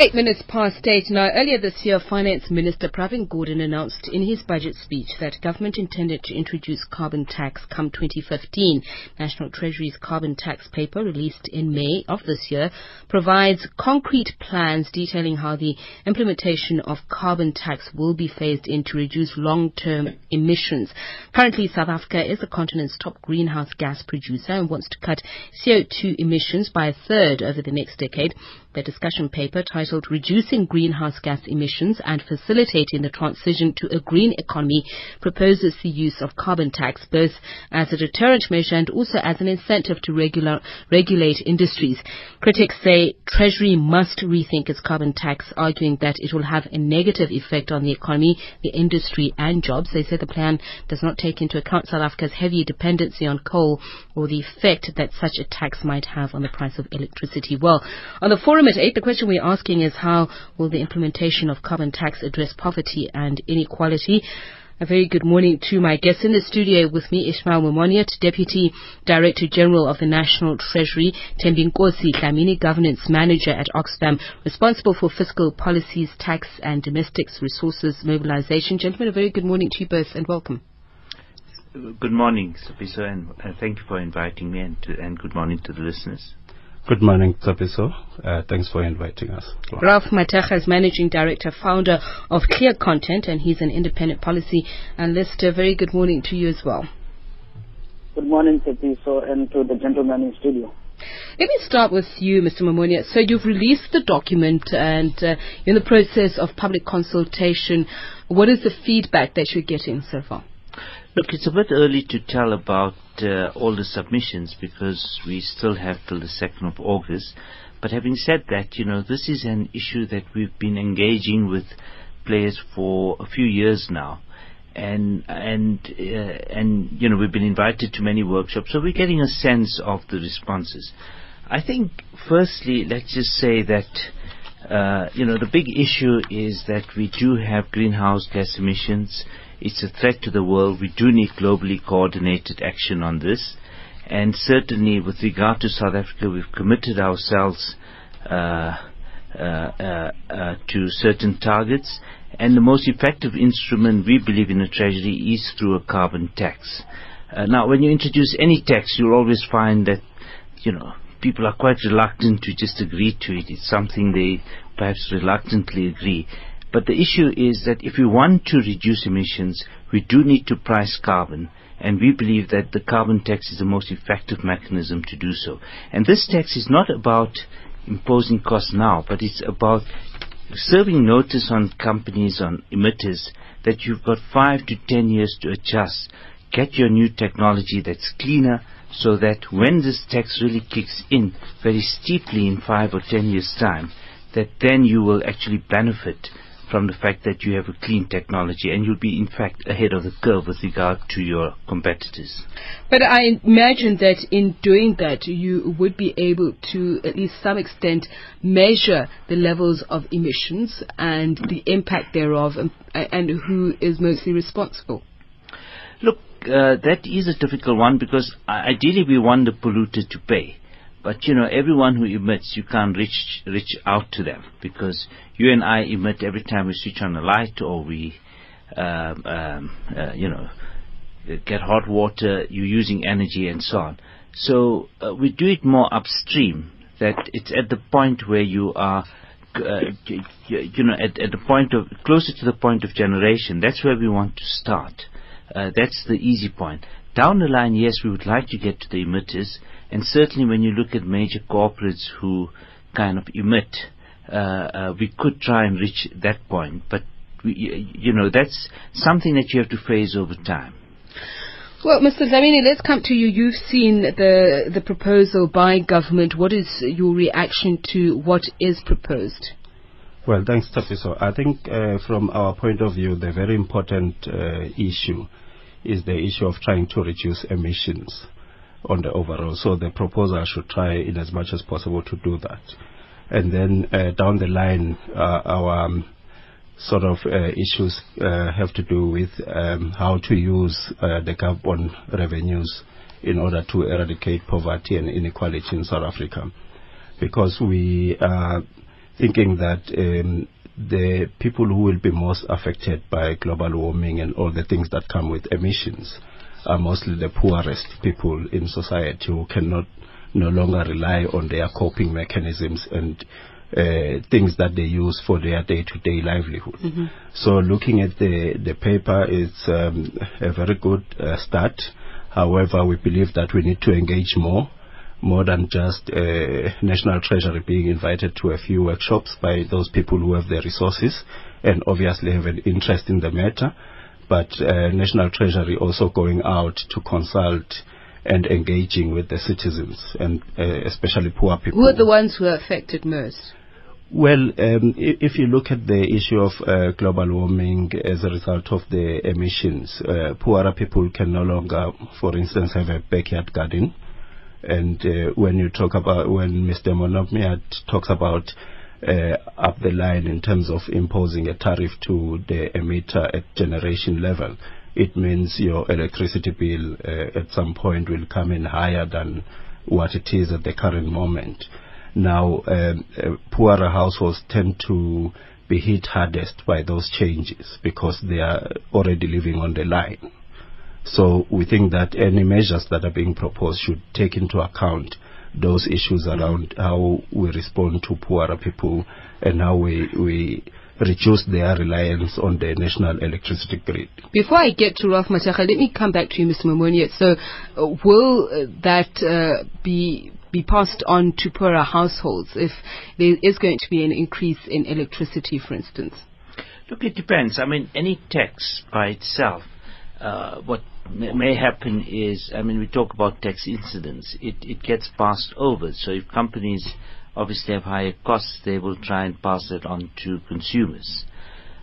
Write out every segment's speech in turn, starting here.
Eight minutes past eight. Now, earlier this year, Finance Minister Pravin Gordhan announced in his budget speech that government intended to introduce carbon tax come 2015. National Treasury's carbon tax paper, released in May of this year, provides concrete plans detailing how the implementation of carbon tax will be phased in to reduce long-term emissions. Currently, South Africa is the continent's top greenhouse gas producer and wants to cut CO2 emissions by a third over the next decade. The discussion paper titled Reducing Greenhouse Gas Emissions and Facilitating the Transition to a Green Economy proposes the use of carbon tax both as a deterrent measure and also as an incentive to regular, regulate industries. Critics say Treasury must rethink its carbon tax, arguing that it will have a negative effect on the economy, the industry and jobs. They say the plan does not take into account South Africa's heavy dependency on coal or the effect that such a tax might have on the price of electricity. Well, on the forum at 8, the question we're asking is how will the implementation of carbon tax address poverty and inequality? A very good morning to my guests in the studio with me, Ishmael Momoniat, Deputy Director General of the National Treasury, Thembinkosi Dlamini, Governance Manager at Oxfam, responsible for fiscal policies, tax and domestic resources mobilization. Gentlemen, a very good morning to you both and welcome. Good morning, Tsepiso, and thank you for inviting me, and, to, and good morning to the listeners. Good morning, Tsepiso. Uh, thanks for inviting us. Ralph Mathekga is Managing Director, Founder of Clear Content, and he's an independent policy analyst. A very good morning to you as well. Good morning, Tsepiso, and to the gentleman in studio. Let me start with you, Mr. Momoniat. So you've released the document and uh, in the process of public consultation. What is the feedback that you're getting so far? Look, it's a bit early to tell about uh, all the submissions because we still have till the 2nd of August. But having said that, you know, this is an issue that we've been engaging with players for a few years now. And and uh, and you know we've been invited to many workshops, so we're getting a sense of the responses. I think, firstly, let's just say that uh, you know the big issue is that we do have greenhouse gas emissions it's a threat to the world. We do need globally coordinated action on this. And certainly with regard to South Africa, we've committed ourselves uh, uh, uh, uh, to certain targets. And the most effective instrument we believe in the Treasury is through a carbon tax. Uh, now, when you introduce any tax, you'll always find that, you know, people are quite reluctant to just agree to it. It's something they perhaps reluctantly agree. But the issue is that if we want to reduce emissions, we do need to price carbon. And we believe that the carbon tax is the most effective mechanism to do so. And this tax is not about imposing costs now, but it's about serving notice on companies, on emitters, that you've got five to ten years to adjust. Get your new technology that's cleaner, so that when this tax really kicks in very steeply in five or ten years' time, that then you will actually benefit from the fact that you have a clean technology and you'll be in fact ahead of the curve with regard to your competitors. But I imagine that in doing that you would be able to at least some extent measure the levels of emissions and the impact thereof and, and who is mostly responsible. Look, uh, that is a difficult one because ideally we want the polluter to pay. But you know, everyone who emits, you can't reach reach out to them because you and I emit every time we switch on a light or we, um, um, uh, you know, get hot water. You're using energy and so on. So uh, we do it more upstream. That it's at the point where you are. Uh, you know, at, at the point of closer to the point of generation, that's where we want to start. Uh, that's the easy point. Down the line, yes, we would like to get to the emitters, and certainly when you look at major corporates who kind of emit, uh, uh, we could try and reach that point. But, we, you know, that's something that you have to phase over time. Well, Mr. Dlamini, let's come to you. You've seen the the proposal by government. What is your reaction to what is proposed? Well, thanks, Tafiso. I think uh, from our point of view, the very important uh, issue is the issue of trying to reduce emissions on the overall. So the proposal should try in as much as possible to do that. And then uh, down the line, uh, our um, sort of uh, issues uh, have to do with um, how to use uh, the carbon revenues in order to eradicate poverty and inequality in South Africa. Because we are thinking that um, the people who will be most affected by global warming and all the things that come with emissions are mostly the poorest people in society who cannot no longer rely on their coping mechanisms and uh, things that they use for their day-to-day livelihood. Mm-hmm. So looking at the, the paper, it's um, a very good uh, start. However, we believe that we need to engage more, more than just uh, National Treasury being invited to a few workshops by those people who have the resources and obviously have an interest in the matter. But uh, National Treasury also going out to consult and engaging with the citizens and uh, especially poor people. Who are the ones who are affected most? Well, um, if you look at the issue of uh, global warming as a result of the emissions, uh, poorer people can no longer, for instance, have a backyard garden. And uh, when you talk about, when Mr. Monomia talks about uh, up the line in terms of imposing a tariff to the emitter at generation level, it means your electricity bill uh, at some point will come in higher than what it is at the current moment. Now, um, uh, poorer households tend to be hit hardest by those changes because they are already living on the line. So we think that any measures that are being proposed should take into account those issues around how we respond to poorer people and how we, we reduce their reliance on the national electricity grid. Before I get to Ralph Mashaka, let me come back to you, Mr. Momoniat. So, uh, will uh, that uh, be be passed on to poorer households if there is going to be an increase in electricity, for instance? Look, it depends. I mean, any tax by itself, uh, what may happen is, I mean, we talk about tax incidence. It, it gets passed over. So if companies obviously have higher costs, they will try and pass it on to consumers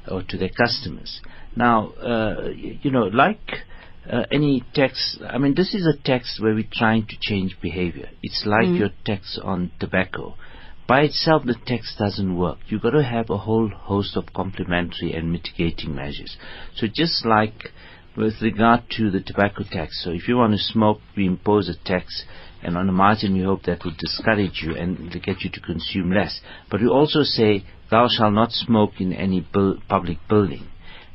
or to their customers. Now, uh, you know, like uh, any tax, I mean, this is a tax where we're trying to change behavior. It's like mm. your tax on tobacco. By itself, the tax doesn't work. You've got to have a whole host of complementary and mitigating measures. So just like with regard to the tobacco tax, so if you want to smoke, we impose a tax and on the margin we hope that would discourage you and get you to consume less. But we also say, thou shalt not smoke in any public building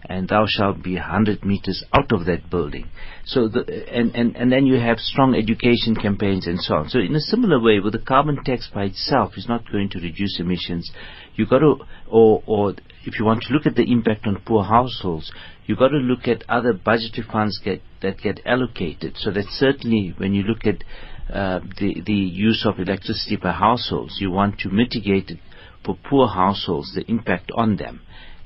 and thou shalt be 100 meters out of that building. So the, and, and, and then you have strong education campaigns and so on. So in a similar way, with the carbon tax by itself is not going to reduce emissions. You got to, or, or if you want to look at the impact on poor households, you've got to look at other budgetary funds get, that get allocated. So that certainly when you look at uh, the, the use of electricity by households. You want to mitigate it for poor households, the impact on them.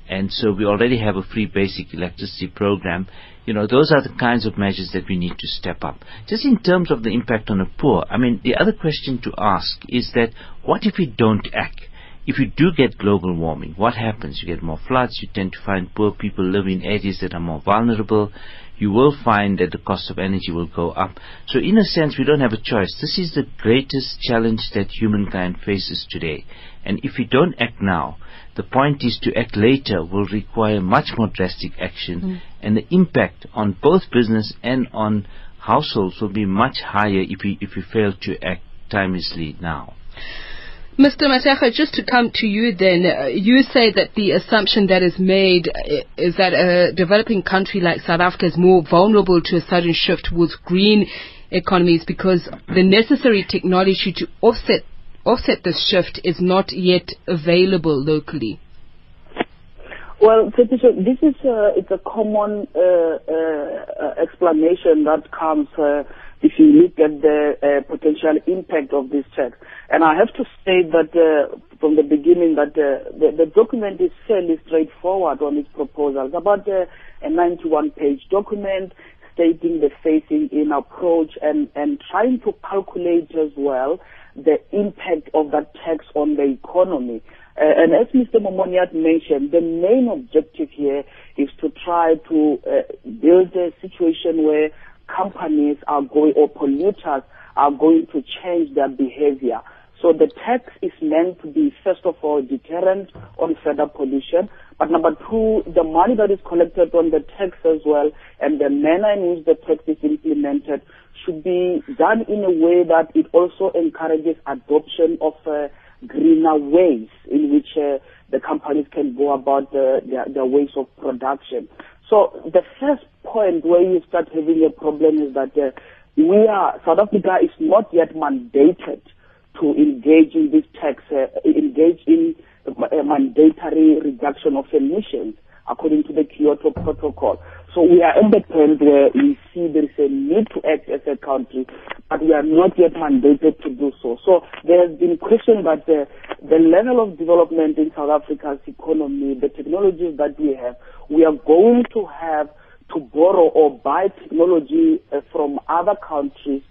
And so we already have a free basic electricity program. You know, those are the kinds of measures that we need to step up. Just in terms of the impact on the poor, I mean, the other question to ask is that what if we don't act? If you do get global warming, what happens? You get more floods, you tend to find poor people live in areas that are more vulnerable, you will find that the cost of energy will go up. So in a sense, we don't have a choice. This is the greatest challenge that humankind faces today. And if we don't act now, the point is to act later will require much more drastic action mm. and the impact on both business and on households will be much higher if we, if we fail to act timelessly now. Mr. Mashaka, just to come to you then, uh, you say that the assumption that is made uh, is that a developing country like South Africa is more vulnerable to a sudden shift towards green economies because the necessary technology to offset offset this shift is not yet available locally. Well, this is a, it's a common uh, uh, explanation that comes uh, if you look at the uh, potential impact of this tax. And I have to say that uh, from the beginning that uh, the, the, document is fairly straightforward on its proposals. About uh, a 91-page document stating the phasing in approach and, and trying to calculate as well the impact of that tax on the economy. Uh, and as Mr. Momoniat mentioned, the main objective here is to try to uh, build a situation where companies are going or polluters are going to change their behavior. So the tax is meant to be, first of all, deterrent on further pollution. But number two, the money that is collected on the tax as well and the manner in which the tax is implemented should be done in a way that it also encourages adoption of uh, greener ways in which uh, the companies can go about the, their, their ways of production. So the first point where you start having a problem is that uh, we are South Africa is not yet mandated to engage in this tax, uh, engage in a mandatory reduction of emissions according to the Kyoto Protocol. So we are in the point where we see there is a need to act as a country, but we are not yet mandated to do so. So there has been question that the, the level of development in South Africa's economy, the technologies that we have, we are going to have to borrow or buy technology uh, from other countries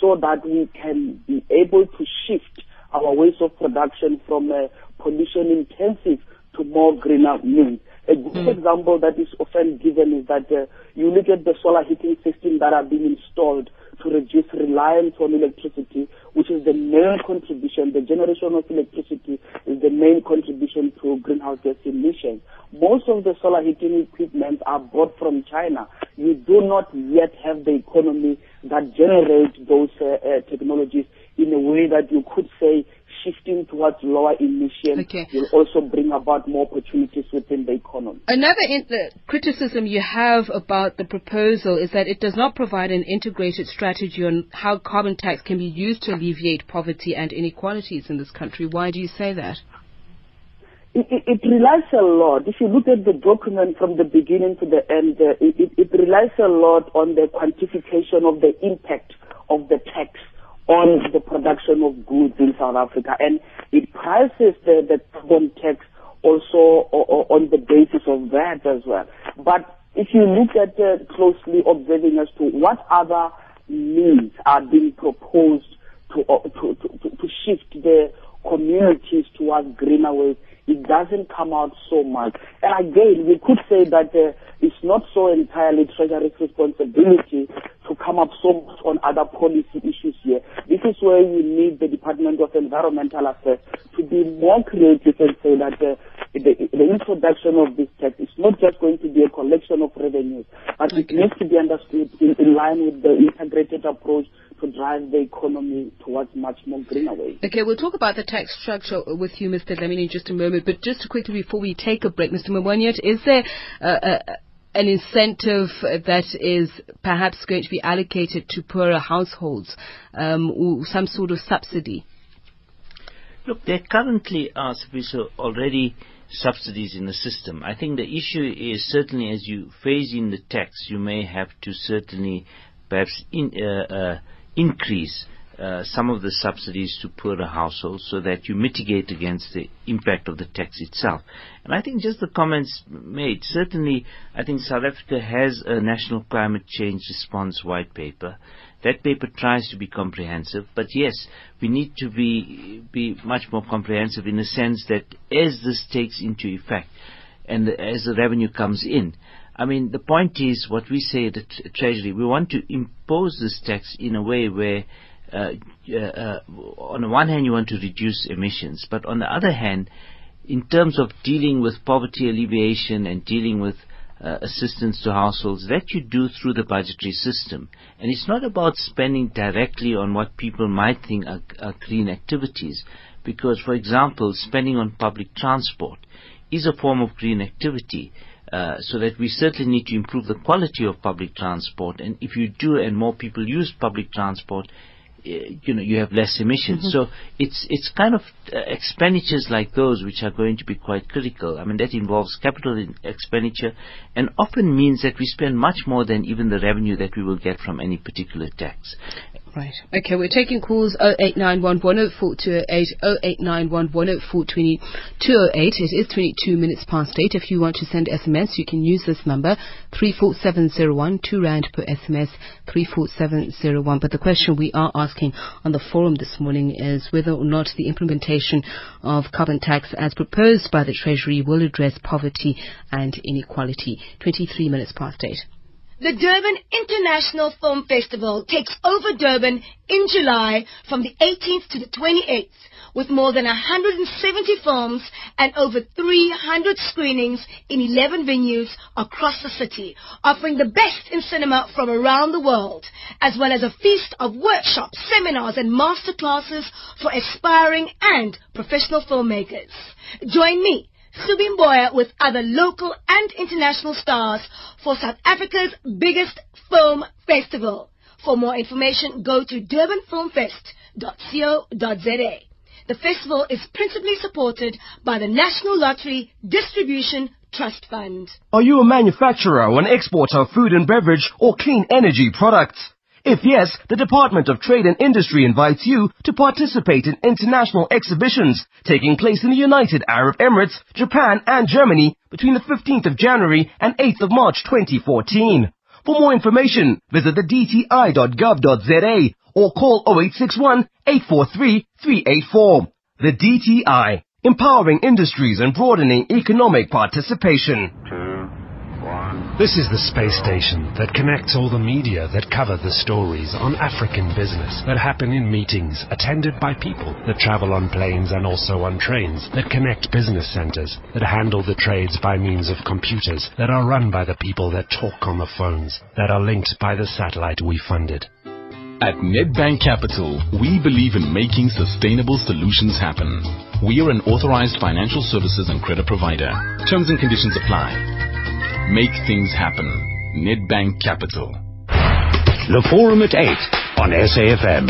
so that we can be able to shift our ways of production from a pollution intensive to more greener means. A good mm. example that is often given is that uh, you look at the solar heating system that are being installed to reduce reliance on electricity, which is the main contribution. The generation of electricity is the main contribution to greenhouse gas emissions. Most of the solar heating equipment are bought from China. You do not yet have the economy that generates those uh, uh, technologies in a way that you could say shifting towards lower emissions okay. will also bring about more opportunities within the economy. Another in- criticism you have about the proposal is that it does not provide an integrated strategy on how carbon tax can be used to alleviate poverty and inequalities in this country. Why do you say that? It, it, it, relies a lot. If you look at the document from the beginning to the end, uh, it, it, relies a lot on the quantification of the impact of the tax on the production of goods in South Africa, and it prices the, the carbon tax also on the basis of that as well. But if you look at uh, closely observing as to what other means are being proposed to, uh, to, to, to shift the communities towards greener ways, it doesn't come out so much. And again, we could say that uh, it's not so entirely Treasury's responsibility to come up so much on other policy issues here. This is where you need the Department of Environmental Affairs to be more creative and say that uh, the, the, introduction of this tax is not just going to be a collection of revenues, but okay. it needs to be understood in, in line with the integrated approach to drive the economy towards much more greener ways. Okay, we'll talk about the tax structure with you, Mr. Dlamini, in just a moment. But just quickly before we take a break, Mr. Mwanyat, is there uh, a, an incentive that is perhaps going to be allocated to poorer households um, or some sort of subsidy? Look, there currently are already subsidies in the system. I think the issue is certainly as you phase in the tax, you may have to certainly perhaps in, uh, uh, increase uh, some of the subsidies to poorer households so that you mitigate against the impact of the tax itself. And I think just the comments made, certainly I think South Africa has a national climate change response white paper. That paper tries to be comprehensive, but yes, we need to be, be much more comprehensive in the sense that as this takes into effect and as the revenue comes in, I mean, the point is what we say at the Treasury, we want to impose this tax in a way where uh, uh, uh, on the one hand, you want to reduce emissions, but on the other hand, in terms of dealing with poverty alleviation and dealing with uh, assistance to households, that you do through the budgetary system. And it's not about spending directly on what people might think are, are green activities, because, for example, spending on public transport is a form of green activity. Uh, so that we certainly need to improve the quality of public transport. And if you do, and more people use public transport, uh, you know you have less emissions. Mm-hmm. So it's it's kind of uh, expenditures like those which are going to be quite critical. I mean that involves capital expenditure, and often means that we spend much more than even the revenue that we will get from any particular tax. Right. Okay, we're taking calls 0891 104 0891 It is 22 minutes past 8. If you want to send SMS, you can use this number 34701, 2 Rand per SMS, 34701. But the question we are asking on the forum this morning is whether or not the implementation of carbon tax as proposed by the Treasury will address poverty and inequality. 23 minutes past 8. The Durban International Film Festival takes over Durban in July from the 18th to the 28th with more than 170 films and over 300 screenings in 11 venues across the city, offering the best in cinema from around the world, as well as a feast of workshops, seminars and masterclasses for aspiring and professional filmmakers. Join me Subin Boya with other local and international stars for South Africa's biggest film festival. For more information, go to durbanfilmfest.co.za. The festival is principally supported by the National Lottery Distribution Trust Fund. Are you a manufacturer or an exporter of food and beverage or clean energy products? If yes, the Department of Trade and Industry invites you to participate in international exhibitions taking place in the United Arab Emirates, Japan and Germany between the 15th of January and 8th of March 2014. For more information, visit the dti.gov.za or call 0861 843 384. The DTI, empowering industries and broadening economic participation. This is the space station that connects all the media that cover the stories on African business that happen in meetings attended by people that travel on planes and also on trains that connect business centers that handle the trades by means of computers that are run by the people that talk on the phones that are linked by the satellite we funded. At Nedbank Capital, we believe in making sustainable solutions happen. We are an authorized financial services and credit provider. Terms and conditions apply. Make things happen. Nedbank Capital. The Forum at 8 on SAFM.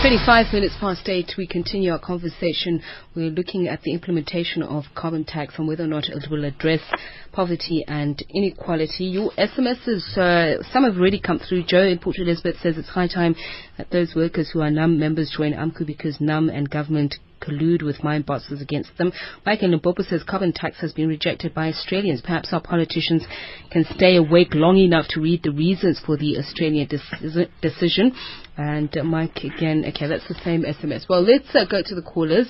25 minutes past 8, we continue our conversation. We're looking at the implementation of carbon tax and whether or not it will address poverty and inequality. Your SMSs, uh, some have already come through. Joe in Port Elizabeth says it's high time that those workers who are NUM members join AMCU because NUM and government collude with mine bosses against them. Michael Limpopo says carbon tax has been rejected by Australians. Perhaps our politicians can stay awake long enough to read the reasons for the Australian decision. And uh, Mike again, okay, that's the same SMS. Well, let's uh, go to the callers.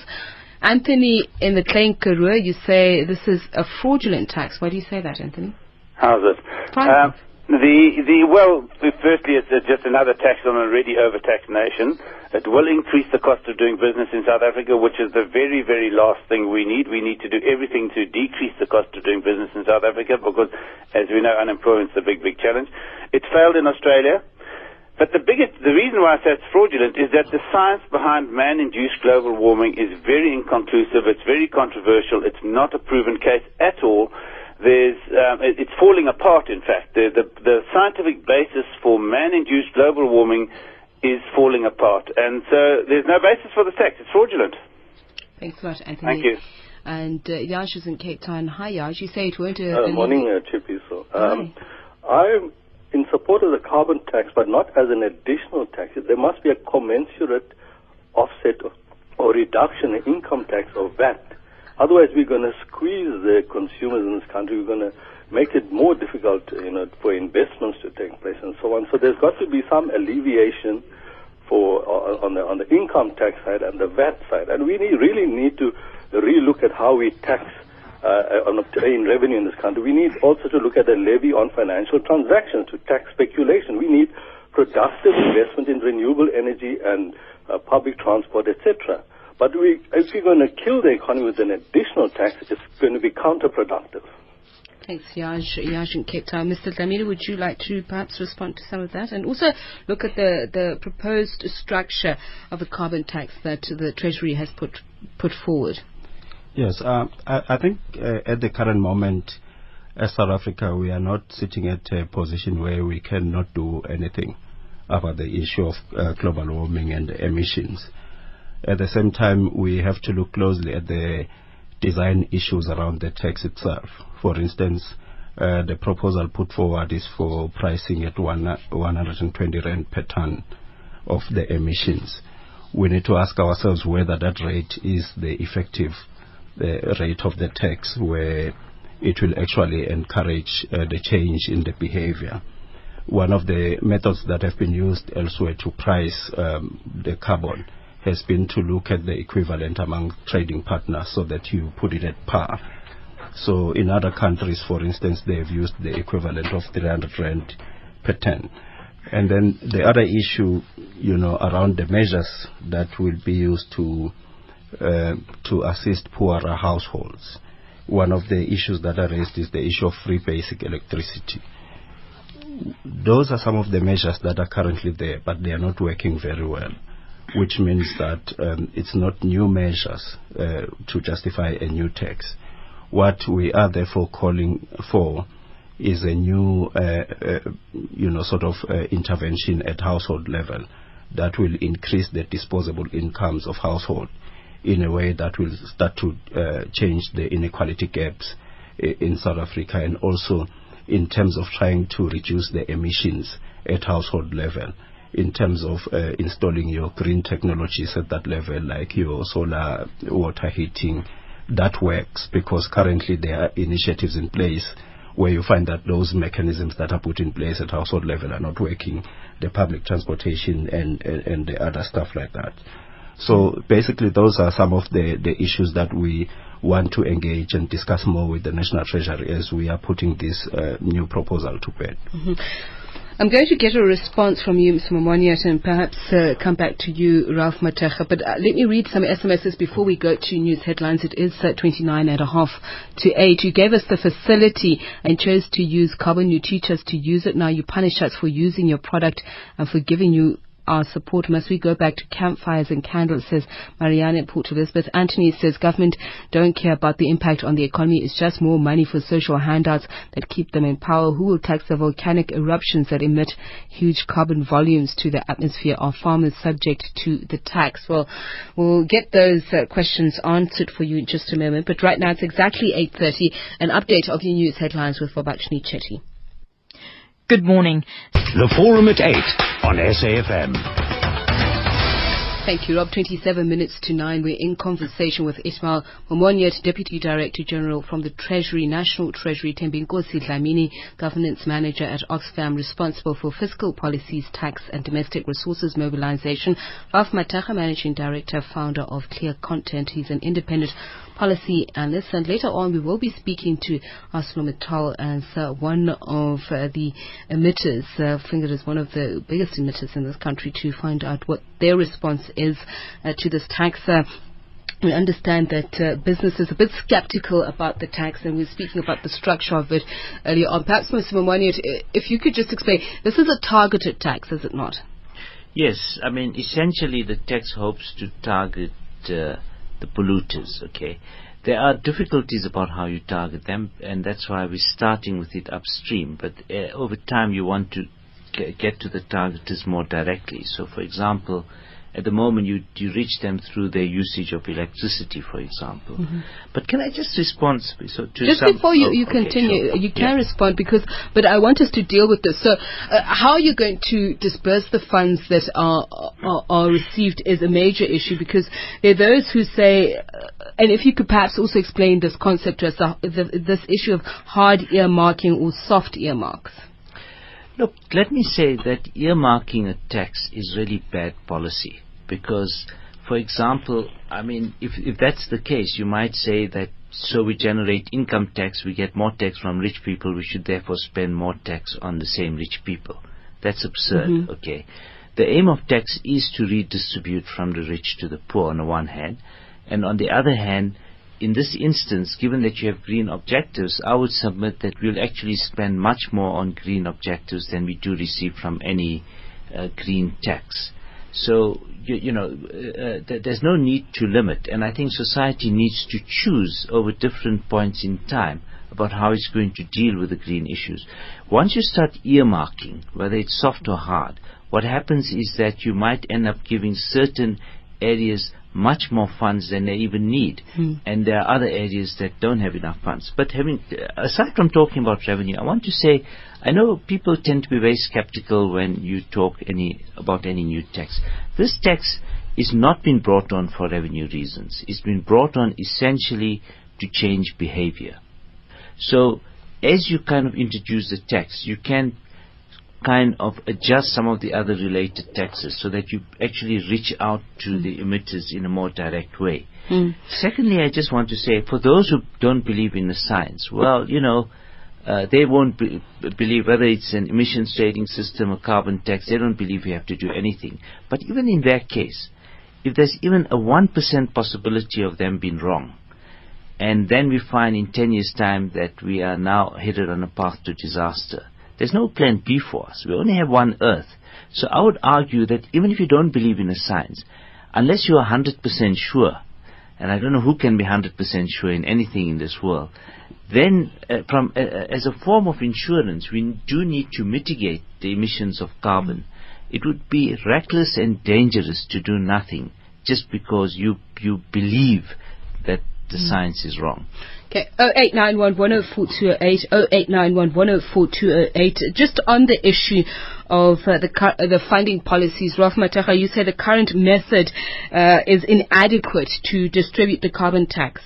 Anthony in the Klein Karoo, you say this is a fraudulent tax. Why do you say that, Anthony? How's it? Um, the, the, well, firstly, it's just another tax on an already overtaxed nation. It will increase the cost of doing business in South Africa, which is the very, very last thing we need. We need to do everything to decrease the cost of doing business in South Africa because, as we know, unemployment is a big, big challenge. It's failed in Australia. But the biggest, the reason why I say it's fraudulent is that the science behind man-induced global warming is very inconclusive. It's very controversial. It's not a proven case at all. There's, um, it, it's falling apart. In fact, the, the, the scientific basis for man-induced global warming is falling apart, and so there's no basis for the tax. It's fraudulent. Thanks a lot, Anthony. Thank you. And uh, Yash is in Cape Town. Hi, Yash. You say it won't. Uh, morning, uh, Chippy. So, um, I'm in support of the carbon tax, but not as an additional tax. There must be a commensurate offset or reduction in income tax or VAT. Otherwise, we're going to squeeze the consumers in this country. We're going to make it more difficult, you know, for investments to take place and so on. So there's got to be some alleviation for uh, on the on the income tax side and the VAT side, and we need, really need to relook at how we tax uh, on revenue in this country. We need also to look at the levy on financial transactions to tax speculation. We need productive investment in renewable energy and uh, public transport, etc. But we, if we're going to kill the economy with an additional tax, it's going to be counterproductive. Thanks, Yaj. Yaj in Cape Town. Mr. Dlamini, would you like to perhaps respond to some of that? And also look at the, the proposed structure of the carbon tax that the Treasury has put, put forward. Yes, uh, I, I, think uh, at the current moment, as South Africa, we are not sitting at a position where we cannot do anything about the issue of uh, global warming and emissions. At the same time, we have to look closely at the design issues around the tax itself. For instance, uh, the proposal put forward is for pricing at one, 120 rand per ton of the emissions. We need to ask ourselves whether that rate is the effective the rate of the tax where it will actually encourage uh, the change in the behavior. One of the methods that have been used elsewhere to price um, the carbon has been to look at the equivalent among trading partners so that you put it at par. So in other countries, for instance, they have used the equivalent of 300 rand per ton. And then the other issue, you know, around the measures that will be used to uh, to assist poorer households. One of the issues that are raised is the issue of free basic electricity. Those are some of the measures that are currently there, but they are not working very well, which means that um, it's not new measures uh, to justify a new tax. What we are therefore calling for is a new, uh, uh, you know, sort of uh, intervention at household level that will increase the disposable incomes of household in a way that will start to uh, change the inequality gaps in South Africa and also in terms of trying to reduce the emissions at household level in terms of uh, installing your green technologies at that level like your solar water heating that works because currently there are initiatives in place where you find that those mechanisms that are put in place at household level are not working, the public transportation and, and, and the other stuff like that. So basically, those are some of the, the issues that we want to engage and discuss more with the National Treasury as we are putting this uh, new proposal to bed. Mm-hmm. I'm going to get a response from you, Mr. Momoniat, and perhaps uh, come back to you, Ralph Mathekga. But uh, let me read some SMSs before we go to news headlines. It is uh, 29 and a half to 8. You gave us the facility and chose to use carbon. You teach us to use it. Now you punish us for using your product and for giving you our support. Must we go back to campfires and candles, says Marianne in Port Elizabeth. Anthony says government don't care about the impact on the economy. It's just more money for social handouts that keep them in power. Who will tax the volcanic eruptions that emit huge carbon volumes to the atmosphere? Are farmers subject to the tax? Well, we'll get those uh, questions answered for you in just a moment. But right now it's exactly 8.30. An update of your news headlines with Vabakshni Chetty. Good morning. The Forum at 8 on SAFM. Thank you, Rob. 27 minutes to 9. We're in conversation with Ismail Momoniat, Deputy Director General from the Treasury, National Treasury, Thembinkosi Dlamini, Governance Manager at Oxfam, responsible for fiscal policies, tax and domestic resources mobilization. Ralph Mathekga, Managing Director, founder of Clear Content. He's an independent policy analyst. And later on, we will be speaking to ArcelorMittal as uh, one of uh, the emitters, uh, it is one of the biggest emitters in this country, to find out what their response is uh, to this tax. Uh, we understand that uh, business is a bit skeptical about the tax, and we are speaking about the structure of it earlier on. Perhaps, Mr. Momoniat, if you could just explain, this is a targeted tax, is it not? Yes, I mean, essentially the tax hopes to target uh, the polluters, okay? There are difficulties about how you target them, and that's why we're starting with it upstream. But uh, over time, you want to get to the targeters more directly. So, for example, at the moment you, you reach them through their usage of electricity, for example. Mm-hmm. But can I just respond so to just some, before you, you okay, continue, sure. you can yeah. respond because, but I want us to deal with this. So, uh, how are you going to disperse the funds that are, are, are received is a major issue because there are those who say, uh, and if you could perhaps also explain this concept to us, uh, the, this issue of hard earmarking or soft earmarks. Look, let me say that earmarking a tax is really bad policy because, for example, I mean, if, if that's the case, you might say that so we generate income tax, we get more tax from rich people, we should therefore spend more tax on the same rich people. That's absurd, mm-hmm. okay? The aim of tax is to redistribute from the rich to the poor on the one hand, and on the other hand, in this instance, given that you have green objectives, I would submit that we'll actually spend much more on green objectives than we do receive from any uh, green tax. So, you, you know, uh, th- there's no need to limit, and I think society needs to choose over different points in time about how it's going to deal with the green issues. Once you start earmarking, whether it's soft or hard, what happens is that you might end up giving certain areas much more funds than they even need. Hmm. And there are other areas that don't have enough funds. But having, aside from talking about revenue, I want to say, I know people tend to be very skeptical when you talk any, about any new tax. This tax is not been brought on for revenue reasons. It's been brought on essentially to change behavior. So, as you kind of introduce the tax, you can kind of adjust some of the other related taxes so that you actually reach out to mm. the emitters in a more direct way. Mm. Secondly, I just want to say, for those who don't believe in the science, well, you know, uh, they won't be, believe whether it's an emissions trading system or carbon tax. They don't believe we have to do anything. But even in that case, if there's even a one percent possibility of them being wrong, and then we find in ten years' time that we are now headed on a path to disaster, there's no plan B for us. We only have one Earth. So I would argue that even if you don't believe in the science, unless you are 100% sure, and I don't know who can be 100% sure in anything in this world, then uh, from, uh, uh, as a form of insurance, we do need to mitigate the emissions of carbon. It would be reckless and dangerous to do nothing just because you, you believe that the mm. science is wrong. Okay, 0891104208, 0891104208. Just on the issue of uh, the uh, the funding policies, Ralph Mathekga, you say the current method uh, is inadequate to distribute the carbon tax.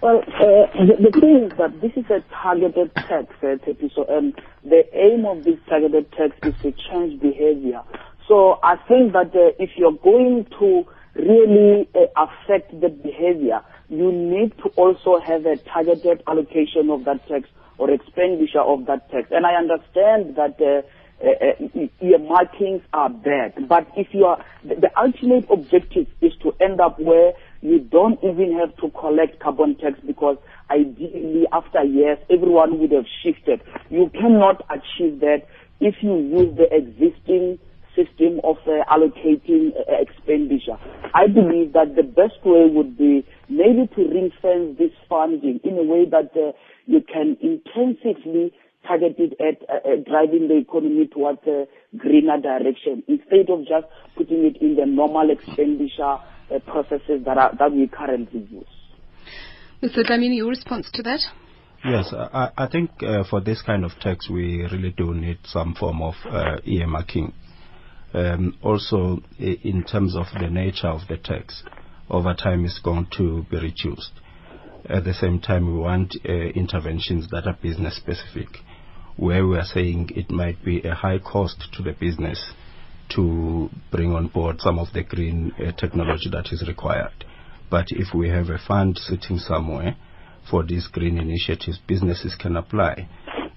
Well, uh, the, the, thing is that this is a targeted tax, uh, so um, the aim of this targeted tax is to change behavior. So I think that uh, if you're going to really uh, affect the behavior, you need to also have a targeted allocation of that tax or expenditure of that tax. And I understand that uh, uh, earmarkings are bad, but if you are, the, the ultimate objective is to end up where you don't even have to collect carbon tax because ideally after years everyone would have shifted. You cannot achieve that if you use the existing system of uh, allocating uh, expenditure. I believe that the best way would be maybe to ring fence this funding in a way that uh, you can intensively target it at uh, uh, driving the economy towards a greener direction instead of just putting it in the normal expenditure uh, processes that are that we currently use. Mr. Dlamini, your response to that? Yes, I, I think uh, for this kind of tax we really do need some form of uh, earmarking also, in terms of the nature of the tax, over time is going to be reduced. At the same time, we want uh, interventions that are business specific, where we are saying it might be a high cost to the business to bring on board some of the green uh, technology that is required. But if we have a fund sitting somewhere for these green initiatives, businesses can apply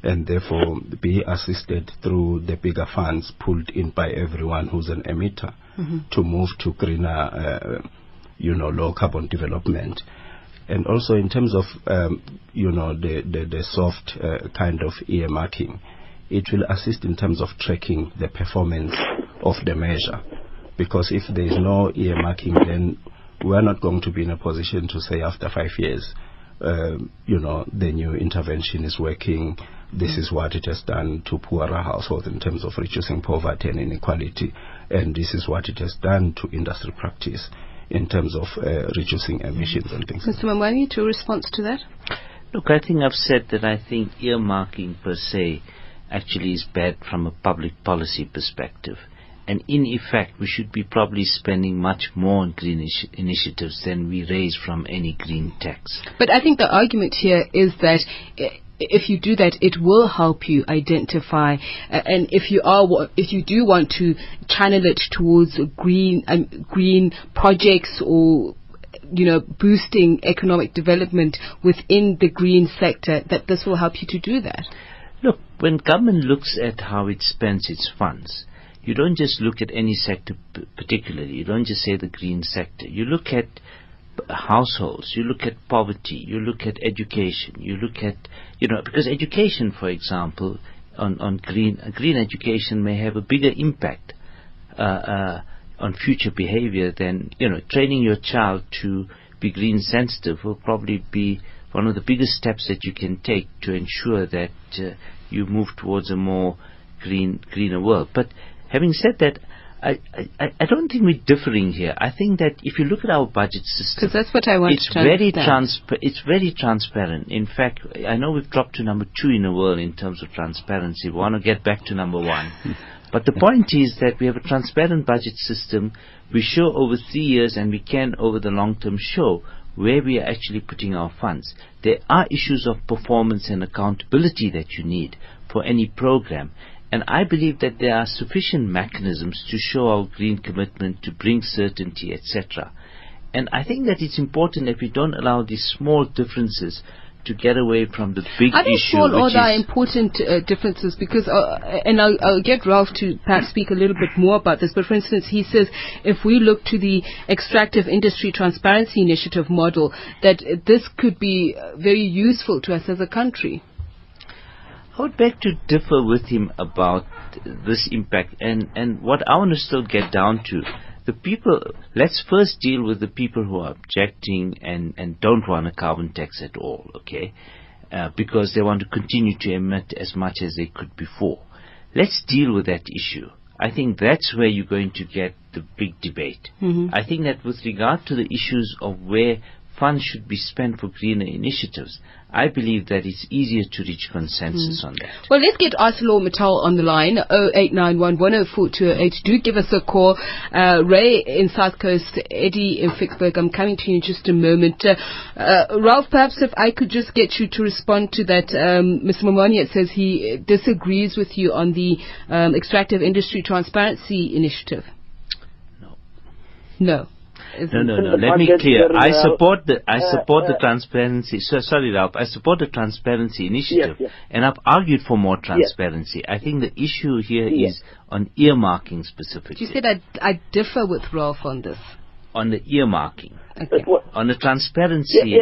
and therefore be assisted through the bigger funds pulled in by everyone who's an emitter mm-hmm. to move to greener, uh, you know, low carbon development. And also in terms of, um, you know, the, the, the soft uh, kind of earmarking, it will assist in terms of tracking the performance of the measure. Because if there is no earmarking, then we're not going to be in a position to say after five years, uh, you know, the new intervention is working, this is what it has done to poorer households in terms of reducing poverty and inequality, and this is what it has done to industry practice in terms of uh, reducing emissions and things. Mr. Mamwani, to response to that? Look, I think I've said that I think earmarking per se actually is bad from a public policy perspective. And in effect, we should be probably spending much more on green initiatives than we raise from any green tax. But I think the argument here is that if you do that, it will help you identify. Uh, and if you are, if you do want to channel it towards green, um, green projects or you know, boosting economic development within the green sector, that this will help you to do that. Look, when government looks at how it spends its funds, you don't just look at any sector particularly. You don't just say the green sector. You look at households, you look at poverty, you look at education, you look at, you know, because education, for example, on, on green, green education may have a bigger impact uh, uh, on future behavior than, you know, training your child to be green sensitive will probably be one of the biggest steps that you can take to ensure that uh, you move towards a more green, greener world. But having said that, I, I, I don't think we're differing here. I think that if you look at our budget system, because that's what I want it's very transpa- It's very transparent. In fact, I know we've dropped to number two in the world in terms of transparency. We want to get back to number one. but the point is that we have a transparent budget system. We show over three years, and we can over the long term show where we are actually putting our funds. There are issues of performance and accountability that you need for any program. And I believe that there are sufficient mechanisms to show our green commitment, to bring certainty, etc. And I think that it's important that we don't allow these small differences to get away from the big I think issue. small which are important uh, differences because, uh, and I'll, I'll get Ralph to perhaps speak a little bit more about this. But for instance, he says if we look to the extractive industry transparency initiative model, that this could be very useful to us as a country. I would beg to differ with him about this impact, and and what I want to still get down to the people, let's first deal with the people who are objecting and, and don't want a carbon tax at all, okay? Uh, because they want to continue to emit as much as they could before. Let's deal with that issue. I think that's where you're going to get the big debate. Mm-hmm. I think that with regard to the issues of where funds should be spent for greener initiatives, I believe that it's easier to reach consensus mm. on that. Well, let's get ArcelorMittal on the line, 0891 Do give us a call. Uh, Ray in South Coast, Eddie in Ficksburg. I'm coming to you in just a moment. Uh, uh, Ralph, perhaps if I could just get you to respond to that. Um, Mr. Momoniat says he disagrees with you on the um, extractive industry transparency initiative. No. No. No, no, no. Let me clear. I support the I uh, support the uh, transparency. So, sorry, Ralph. I support the transparency initiative, yes, yes. and I've argued for more transparency. Yes. I think the issue here is on earmarking specifically. You said I, I differ with Ralph on this. On the earmarking. Okay. On the transparency,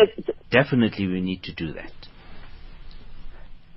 definitely we need to do that.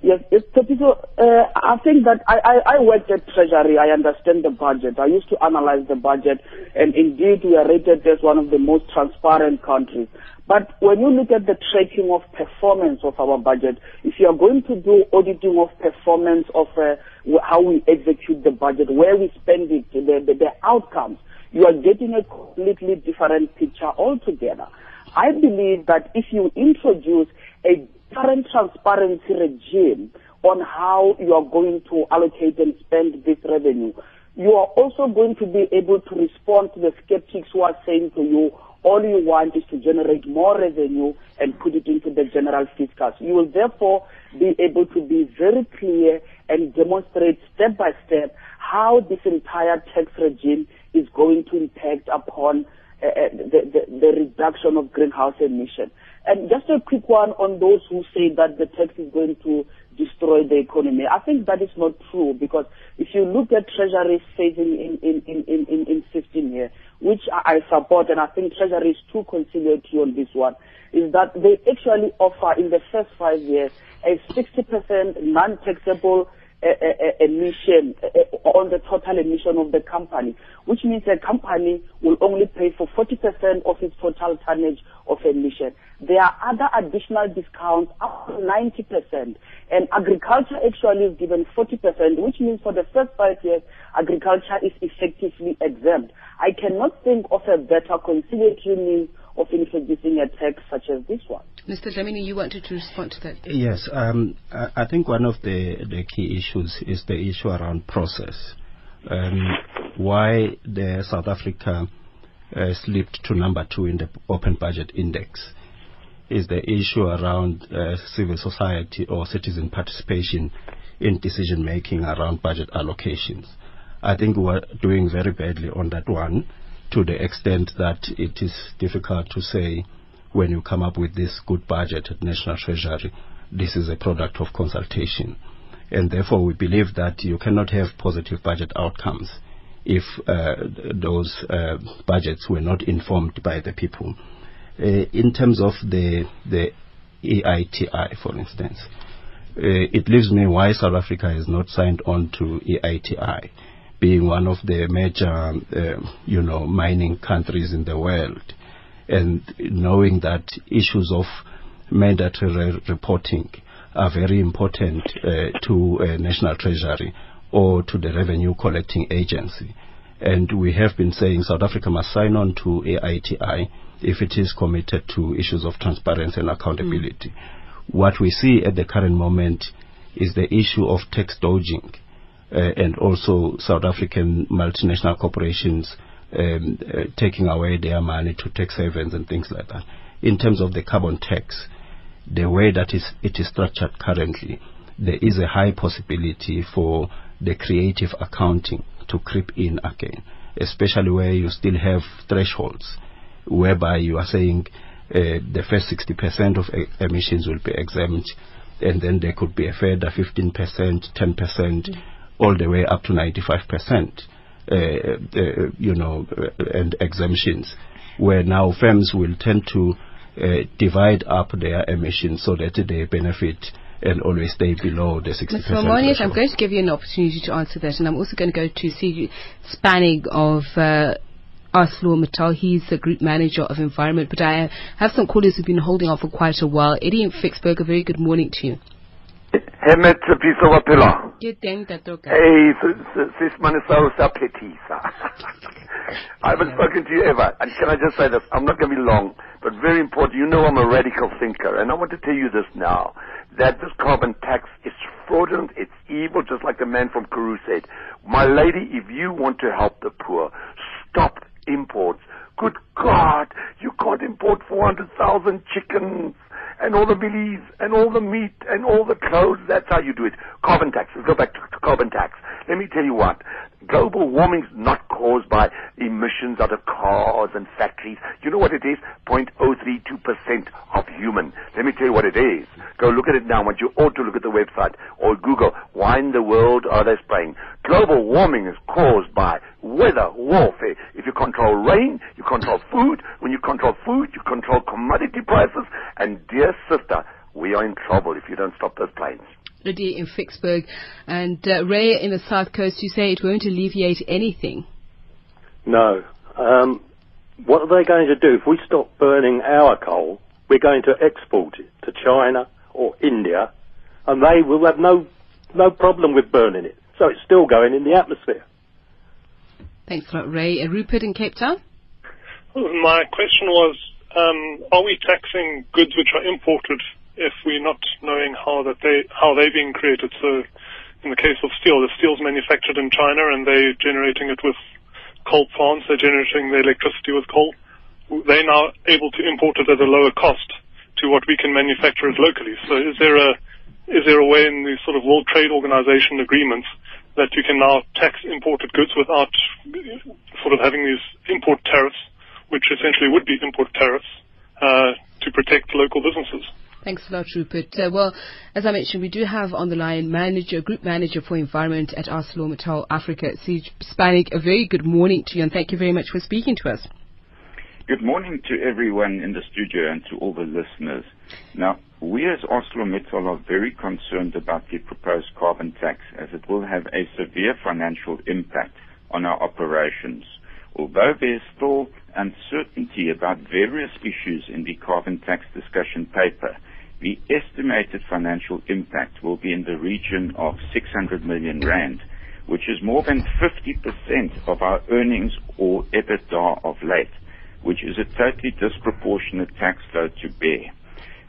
Yes, people, uh, I think that I, I, I worked at Treasury. I understand the budget. I used to analyze the budget, and indeed we are rated as one of the most transparent countries. But when you look at the tracking of performance of our budget, if you are going to do auditing of performance of uh, how we execute the budget, where we spend it, the, the, the outcomes, you are getting a completely different picture altogether. I believe that if you introduce a current transparency regime on how you are going to allocate and spend this revenue, you are also going to be able to respond to the skeptics who are saying to you, all you want is to generate more revenue and put it into the general fiscal. You will therefore be able to be very clear and demonstrate step by step how this entire tax regime is going to impact upon uh, uh the, the, the reduction of greenhouse emission. And just a quick one on those who say that the tax is going to destroy the economy. I think that is not true because if you look at Treasury saving in, in, in, in, in 15 years, which I support and I think Treasury is too conciliatory on this one, is that they actually offer in the first five years a 60% non-taxable emission on the total emission of the company, which means a company will only pay for 40% of its total tonnage of emission. There are other additional discounts up to 90%, and agriculture actually is given 40%, which means for the first five years, agriculture is effectively exempt. I cannot think of a better conciliatory means of introducing a tax such as this one. Mr. Dlamini, you wanted to respond to that. Yes, um, I, think one of the, the key issues is the issue around process. Um, why the South Africa uh, slipped to number two in the Open Budget Index is the issue around uh, civil society or citizen participation in decision making around budget allocations. I think we're doing very badly on that one to the extent that it is difficult to say when you come up with this good budget at National Treasury, this is a product of consultation. And therefore, we believe that you cannot have positive budget outcomes if uh, those uh, budgets were not informed by the people. Uh, in terms of the, the EITI, for instance, uh, it leaves me why South Africa has not signed on to EITI being one of the major, uh, you know, mining countries in the world, and knowing that issues of mandatory reporting are very important uh, to a national treasury or to the revenue collecting agency. And we have been saying South Africa must sign on to EITI if it is committed to issues of transparency and accountability. Mm. What we see at the current moment is the issue of tax dodging uh, and also South African multinational corporations um, uh, taking away their money to tax havens and things like that. In terms of the carbon tax, the way that is, it is structured currently, there is a high possibility for the creative accounting to creep in again, especially where you still have thresholds whereby you are saying uh, the first 60% of emissions will be exempt, and then there could be a further 15%, 10%, mm. All the way up to 95%, uh, uh, you know, uh, and exemptions, where now firms will tend to uh, divide up their emissions so that they benefit and always stay below the 60%. Mr. Momoniat, I'm going to give you an opportunity to answer that, and I'm also going to go to C. Spanig of uh, ArcelorMittal. He's the group manager of environment, but I have some callers who've been holding on for quite a while. Eddie in Ficksburg, a very good morning to you. Hemet Piso Wapila. Good day, Tatoka. Hey, sis Manisausa Petisa. I haven't spoken to you ever. And can I just say this? I'm not going to be long, but very important. You know I'm a radical thinker, and I want to tell you this now that this carbon tax is fraudulent, it's evil, just like the man from Karoo said. My lady, if you want to help the poor, stop imports. Good God, you can't import 400,000 chickens and all the billies and all the meat and all the clothes. That's how you do it. Carbon tax. Let's go back to, to carbon tax. Let me tell you what. Global warming is not caused by emissions out of cars and factories. You know what it is? 0.032% of human. Let me tell you what it is. Go look at it now. But you ought to look at the website or Google. Why in the world are they spraying? Global warming is caused by weather warfare. If you control rain, you control food. When you control food, you control commodity prices. And dear sister, we are in trouble if you don't stop those planes. Lydia in Ficksburg. And uh, Ray in the South Coast, you say it won't alleviate anything. No. Um, what are they going to do? If we stop burning our coal, we're going to export it to China or India, and they will have no, no problem with burning it. So it's still going in the atmosphere. Thanks a lot, Ray. Uh, Rupert in Cape Town? My question was, um, are we taxing goods which are imported if we're not knowing how that they how they're being created. So, in the case of steel, the steel's manufactured in China and they're generating it with coal plants. They're generating the electricity with coal. They're now able to import it at a lower cost to what we can manufacture it locally. So, is there a is there a way in the sort of World Trade Organization agreements that you can now tax imported goods without sort of having these import tariffs, which essentially would be import tariffs, uh, to protect local businesses? Thanks a lot, Rupert. Uh, well, as I mentioned, we do have on the line manager, group manager for environment at ArcelorMittal Africa, Siege Spanik. A very good morning to you, and thank you very much for speaking to us. Good morning to everyone in the studio and to all the listeners. Now, we as ArcelorMittal are very concerned about the proposed carbon tax as it will have a severe financial impact on our operations. Although there's still uncertainty about various issues in the carbon tax discussion paper, the estimated financial impact will be in the region of 600 million rand, which is more than 50% of our earnings or EBITDA of late, which is a totally disproportionate tax load to bear.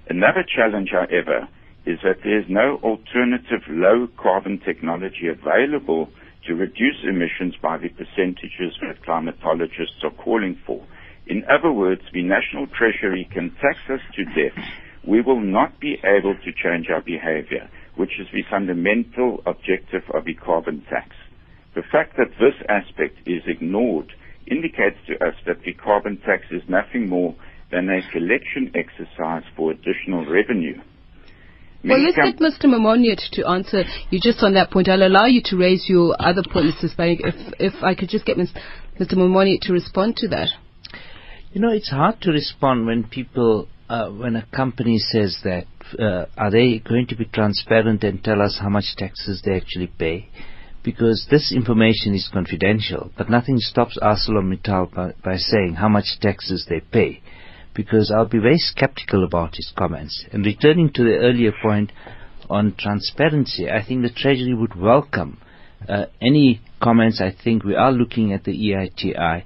Another challenge, however, is that there is no alternative low carbon technology available to reduce emissions by the percentages that climatologists are calling for. In other words, the National Treasury can tax us to death we will not be able to change our behavior, which is the fundamental objective of the carbon tax. The fact that this aspect is ignored indicates to us that the carbon tax is nothing more than a collection exercise for additional revenue. Well, let's get Mr. Momoniat to answer you just on that point. I'll allow you to raise your other point, Mr. Spanik, if, if I could just get Mr. Momoniat to respond to that. You know, it's hard to respond when people uh, when a company says that, uh, are they going to be transparent and tell us how much taxes they actually pay? Because this information is confidential, but nothing stops ArcelorMittal by, by saying how much taxes they pay. Because I'll be very skeptical about his comments. And returning to the earlier point on transparency, I think the Treasury would welcome uh, any comments. I think we are looking at the EITI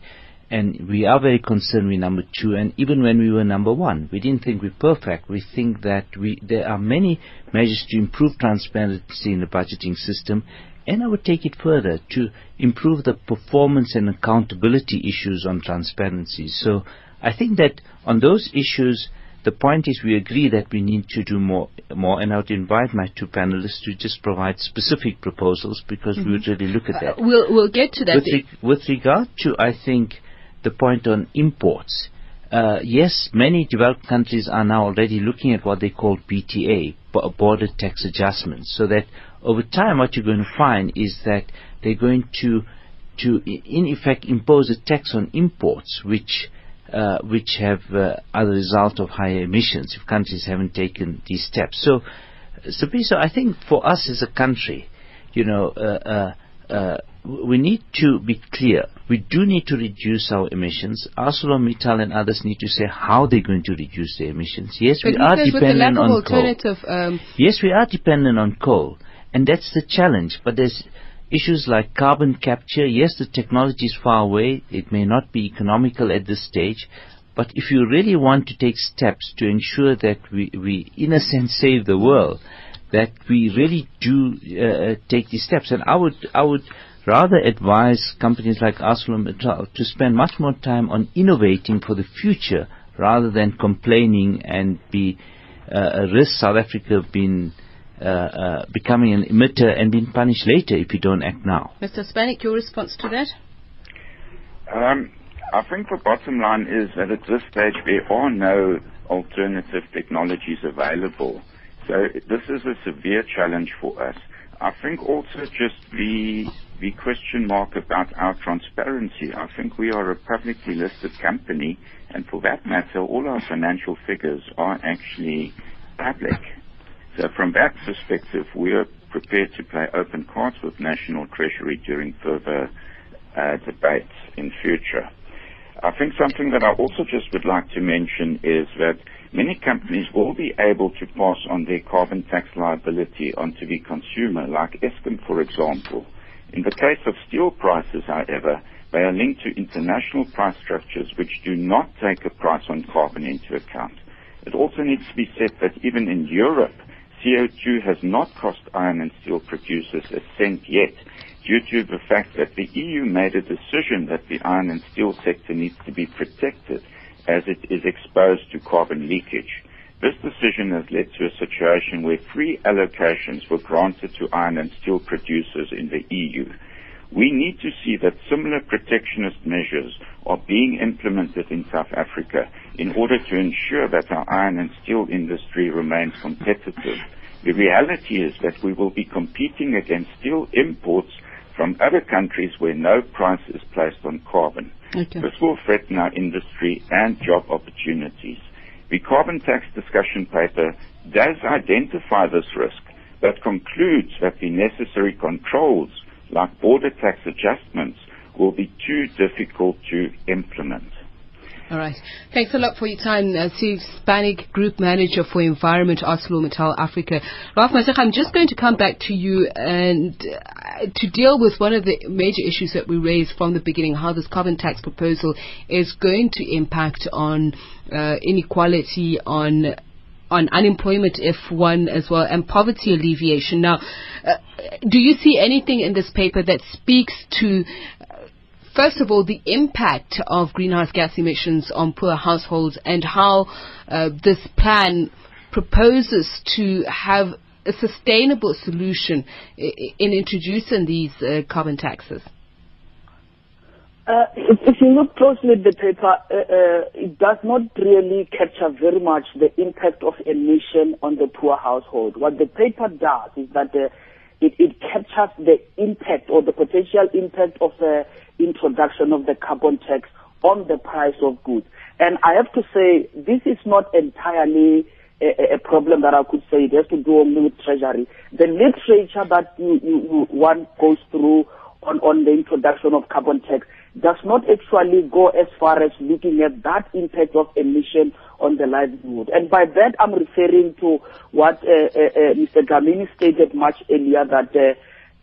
and we are very concerned with number two. And even when we were number one, we didn't think we're perfect. We think that we, there are many measures to improve transparency in the budgeting system. And I would take it further to improve the performance and accountability issues on transparency. So I think that on those issues, the point is we agree that we need to do more, more and I would invite my two panelists to just provide specific proposals because mm-hmm. we would really look at that. Uh, we'll, we'll get to that. With, re- with regard to, I think, the point on imports, uh, yes, many developed countries are now already looking at what they call BTA, border tax adjustments, so that over time what you're going to find is that they're going to, to in effect impose a tax on imports, which uh, which have uh, are the result of higher emissions if countries haven't taken these steps. So, so I think for us as a country, you know, uh, uh, uh, we need to be clear. We do need to reduce our emissions. ArcelorMittal and others need to say how they're going to reduce their emissions. Yes, but we are dependent on coal. Um, yes, we are dependent on coal, and that's the challenge. But there's issues like carbon capture. Yes, the technology is far away. It may not be economical at this stage. But if you really want to take steps to ensure that we, we in a sense, save the world, that we really do uh, take these steps. And I would, I would rather advise companies like ArcelorMittal to spend much more time on innovating for the future rather than complaining and be uh, a risk South Africa being uh, uh, becoming an emitter and being punished later if you don't act now. Mr. Spanik, your response to that? Um, I think the bottom line is that at this stage there are no alternative technologies available. So this is a severe challenge for us. I think also just the the question mark about our transparency. I think we are a publicly listed company, and for that matter, all our financial figures are actually public. So from that perspective, we are prepared to play open cards with National Treasury during further uh, debates in future. I think something that I also just would like to mention is that many companies will be able to pass on their carbon tax liability onto the consumer, like Eskom, for example. In the case of steel prices, however, they are linked to international price structures which do not take a price on carbon into account. It also needs to be said that even in Europe, CO2 has not cost iron and steel producers a cent yet, due to the fact that the EU made a decision that the iron and steel sector needs to be protected as it is exposed to carbon leakage. This decision has led to a situation where free allocations were granted to iron and steel producers in the EU. We need to see that similar protectionist measures are being implemented in South Africa in order to ensure that our iron and steel industry remains competitive. The reality is that we will be competing against steel imports from other countries where no price is placed on carbon. Okay. This will threaten our industry and job opportunities. The carbon tax discussion paper does identify this risk, but concludes that the necessary controls, like border tax adjustments, will be too difficult to implement. All right. Thanks a lot for your time, uh, Steve Spanik, Group Manager for Environment, ArcelorMittal Africa. Ralph Mathekga, I'm just going to come back to you and uh, to deal with one of the major issues that we raised from the beginning, how this carbon tax proposal is going to impact on uh, inequality, on on unemployment if one as well and poverty alleviation. Now, uh, do you see anything in this paper that speaks to first of all, the impact of greenhouse gas emissions on poor households and how uh, this plan proposes to have a sustainable solution in introducing these uh, carbon taxes? Uh, if, you look closely at the paper, uh, uh, it does not really capture very much the impact of emission on the poor household. What the paper does is that uh, it, it, captures the impact or the potential impact of uh, introduction of the carbon tax on the price of goods. And I have to say, this is not entirely a, a, problem that I could say it has to do only with treasury. The literature that you, you, you one goes through on, on the introduction of carbon tax does not actually go as far as looking at that impact of emission on the livelihood. And by that, I'm referring to what uh, uh, uh, Mr. Dlamini stated much earlier that uh,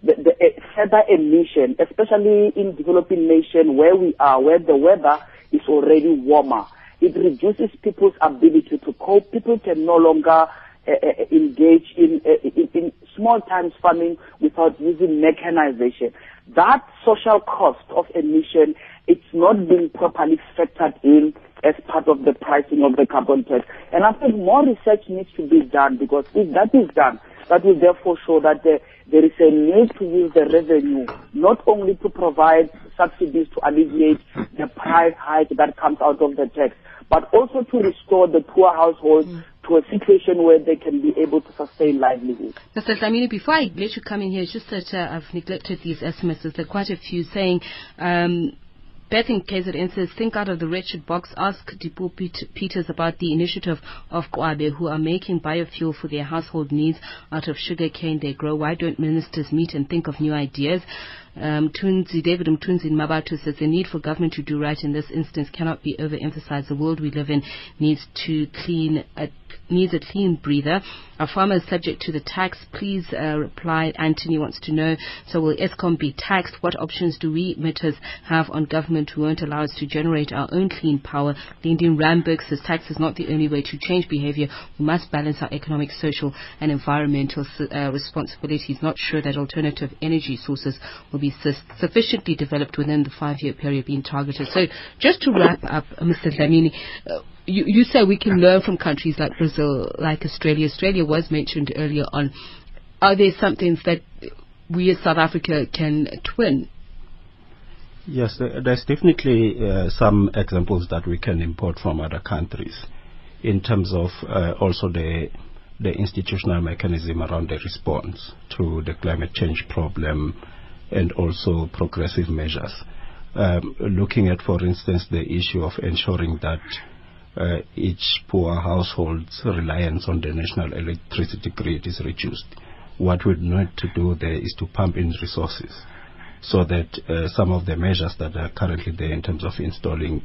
the, the uh, further emission, especially in developing nation where we are, where the weather is already warmer, it reduces people's ability to cope. People can no longer uh, engage in, uh, in, in small times farming without using mechanization. That social cost of emission, it's not being properly factored in as part of the pricing of the carbon tax. And I think more research needs to be done because if that is done, that will therefore show that the, there is a need to use the revenue not only to provide subsidies to alleviate the price hike that comes out of the tax, but also to restore the poor households mm. to a situation where they can be able to sustain livelihood. Mr. Dlamini, before I let you come in here, just that uh, I've neglected these estimates. There are quite a few saying um, Beth in KZN says, think out of the wretched box. Ask Dipuo Peters about the initiative of Kwabe, who are making biofuel for their household needs out of sugar cane they grow. Why don't ministers meet and think of new ideas? Um, Tunzi, David Mtunzi in Mabatu says the need for government to do right in this instance cannot be overemphasized. The world we live in needs to clean a needs a clean breather. Are farmers subject to the tax? Please uh, reply. Anthony wants to know. So will Eskom be taxed? What options do we emitters have on government who won't allow us to generate our own clean power? Lyndon Ramberg says tax is not the only way to change behavior. We must balance our economic, social and environmental uh, responsibilities. Not sure that alternative energy sources will be su- sufficiently developed within the five-year period being targeted. So just to wrap up, uh, Mr. Dlamini, uh, you, you say we can learn from countries like Brazil, like Australia. Australia was mentioned earlier on. Are there some things that we as South Africa can twin? Yes, there's definitely uh, some examples that we can import from other countries in terms of uh, also the the institutional mechanism around the response to the climate change problem and also progressive measures. Um, looking at, for instance, the issue of ensuring that uh, each poor household's reliance on the national electricity grid is reduced. What we need to do there is to pump in resources so that uh, some of the measures that are currently there in terms of installing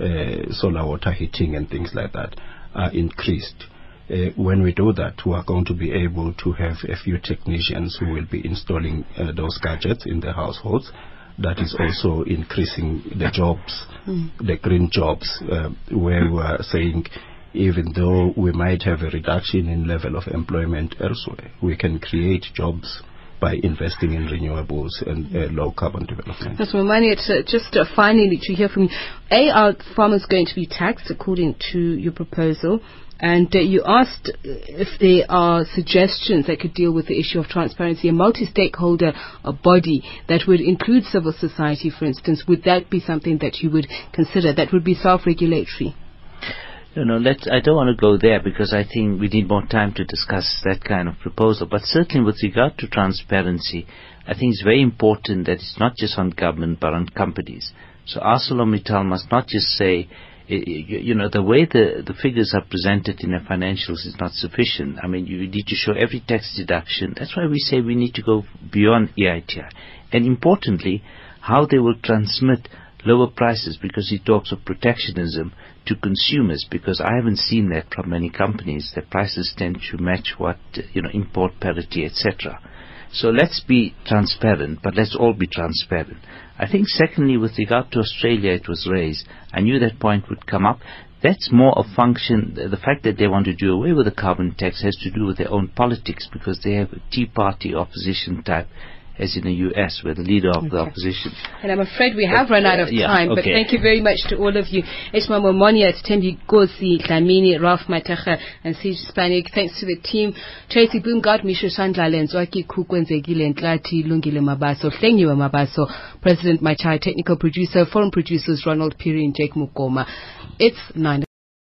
uh, solar water heating and things like that are increased. Uh, when we do that, we are going to be able to have a few technicians who will be installing uh, those gadgets in the households that is also increasing the jobs, mm. the green jobs, uh, where we are saying even though we might have a reduction in level of employment elsewhere, we can create jobs by investing in renewables and uh, low carbon development. That's Momoniat, it's uh, just uh, finally to hear from you. A, are farmers going to be taxed according to your proposal? And uh, you asked if there are suggestions that could deal with the issue of transparency, a multi-stakeholder uh, body that would include civil society, for instance. Would that be something that you would consider that would be self-regulatory? No, no, let's, I don't want to go there because I think we need more time to discuss that kind of proposal. But certainly with regard to transparency, I think it's very important that it's not just on government but on companies. So ArcelorMittal must not just say, you know, the way the, the figures are presented in the financials is not sufficient. I mean, you need to show every tax deduction. That's why we say we need to go beyond EITI. And importantly, how they will transmit lower prices because he talks of protectionism to consumers because I haven't seen that from many companies. Their prices tend to match what, you know, import parity, etc. So let's be transparent, but let's all be transparent. I think secondly, with regard to Australia, it was raised. I knew that point would come up. That's more a function, the fact that they want to do away with the carbon tax has to do with their own politics because they have a Tea Party opposition type as in the US, where the leader of okay. the opposition. And I'm afraid we have but, run out of uh, time, okay. but thank you very much to all of you. Ismail Momoniat, Tembi Gosi, Dlamini, Ralph Mathekga, and Siege Spanik. Thanks to the team. Tracy Boomgard, Misha Shandlale, and Zwaki Kukwenzegile, and Klati Lungile Mabaso, Flengiwa Mabaso, President Machai, technical producer, foreign producers Ronald Piri and Jake Mukoma. It's 9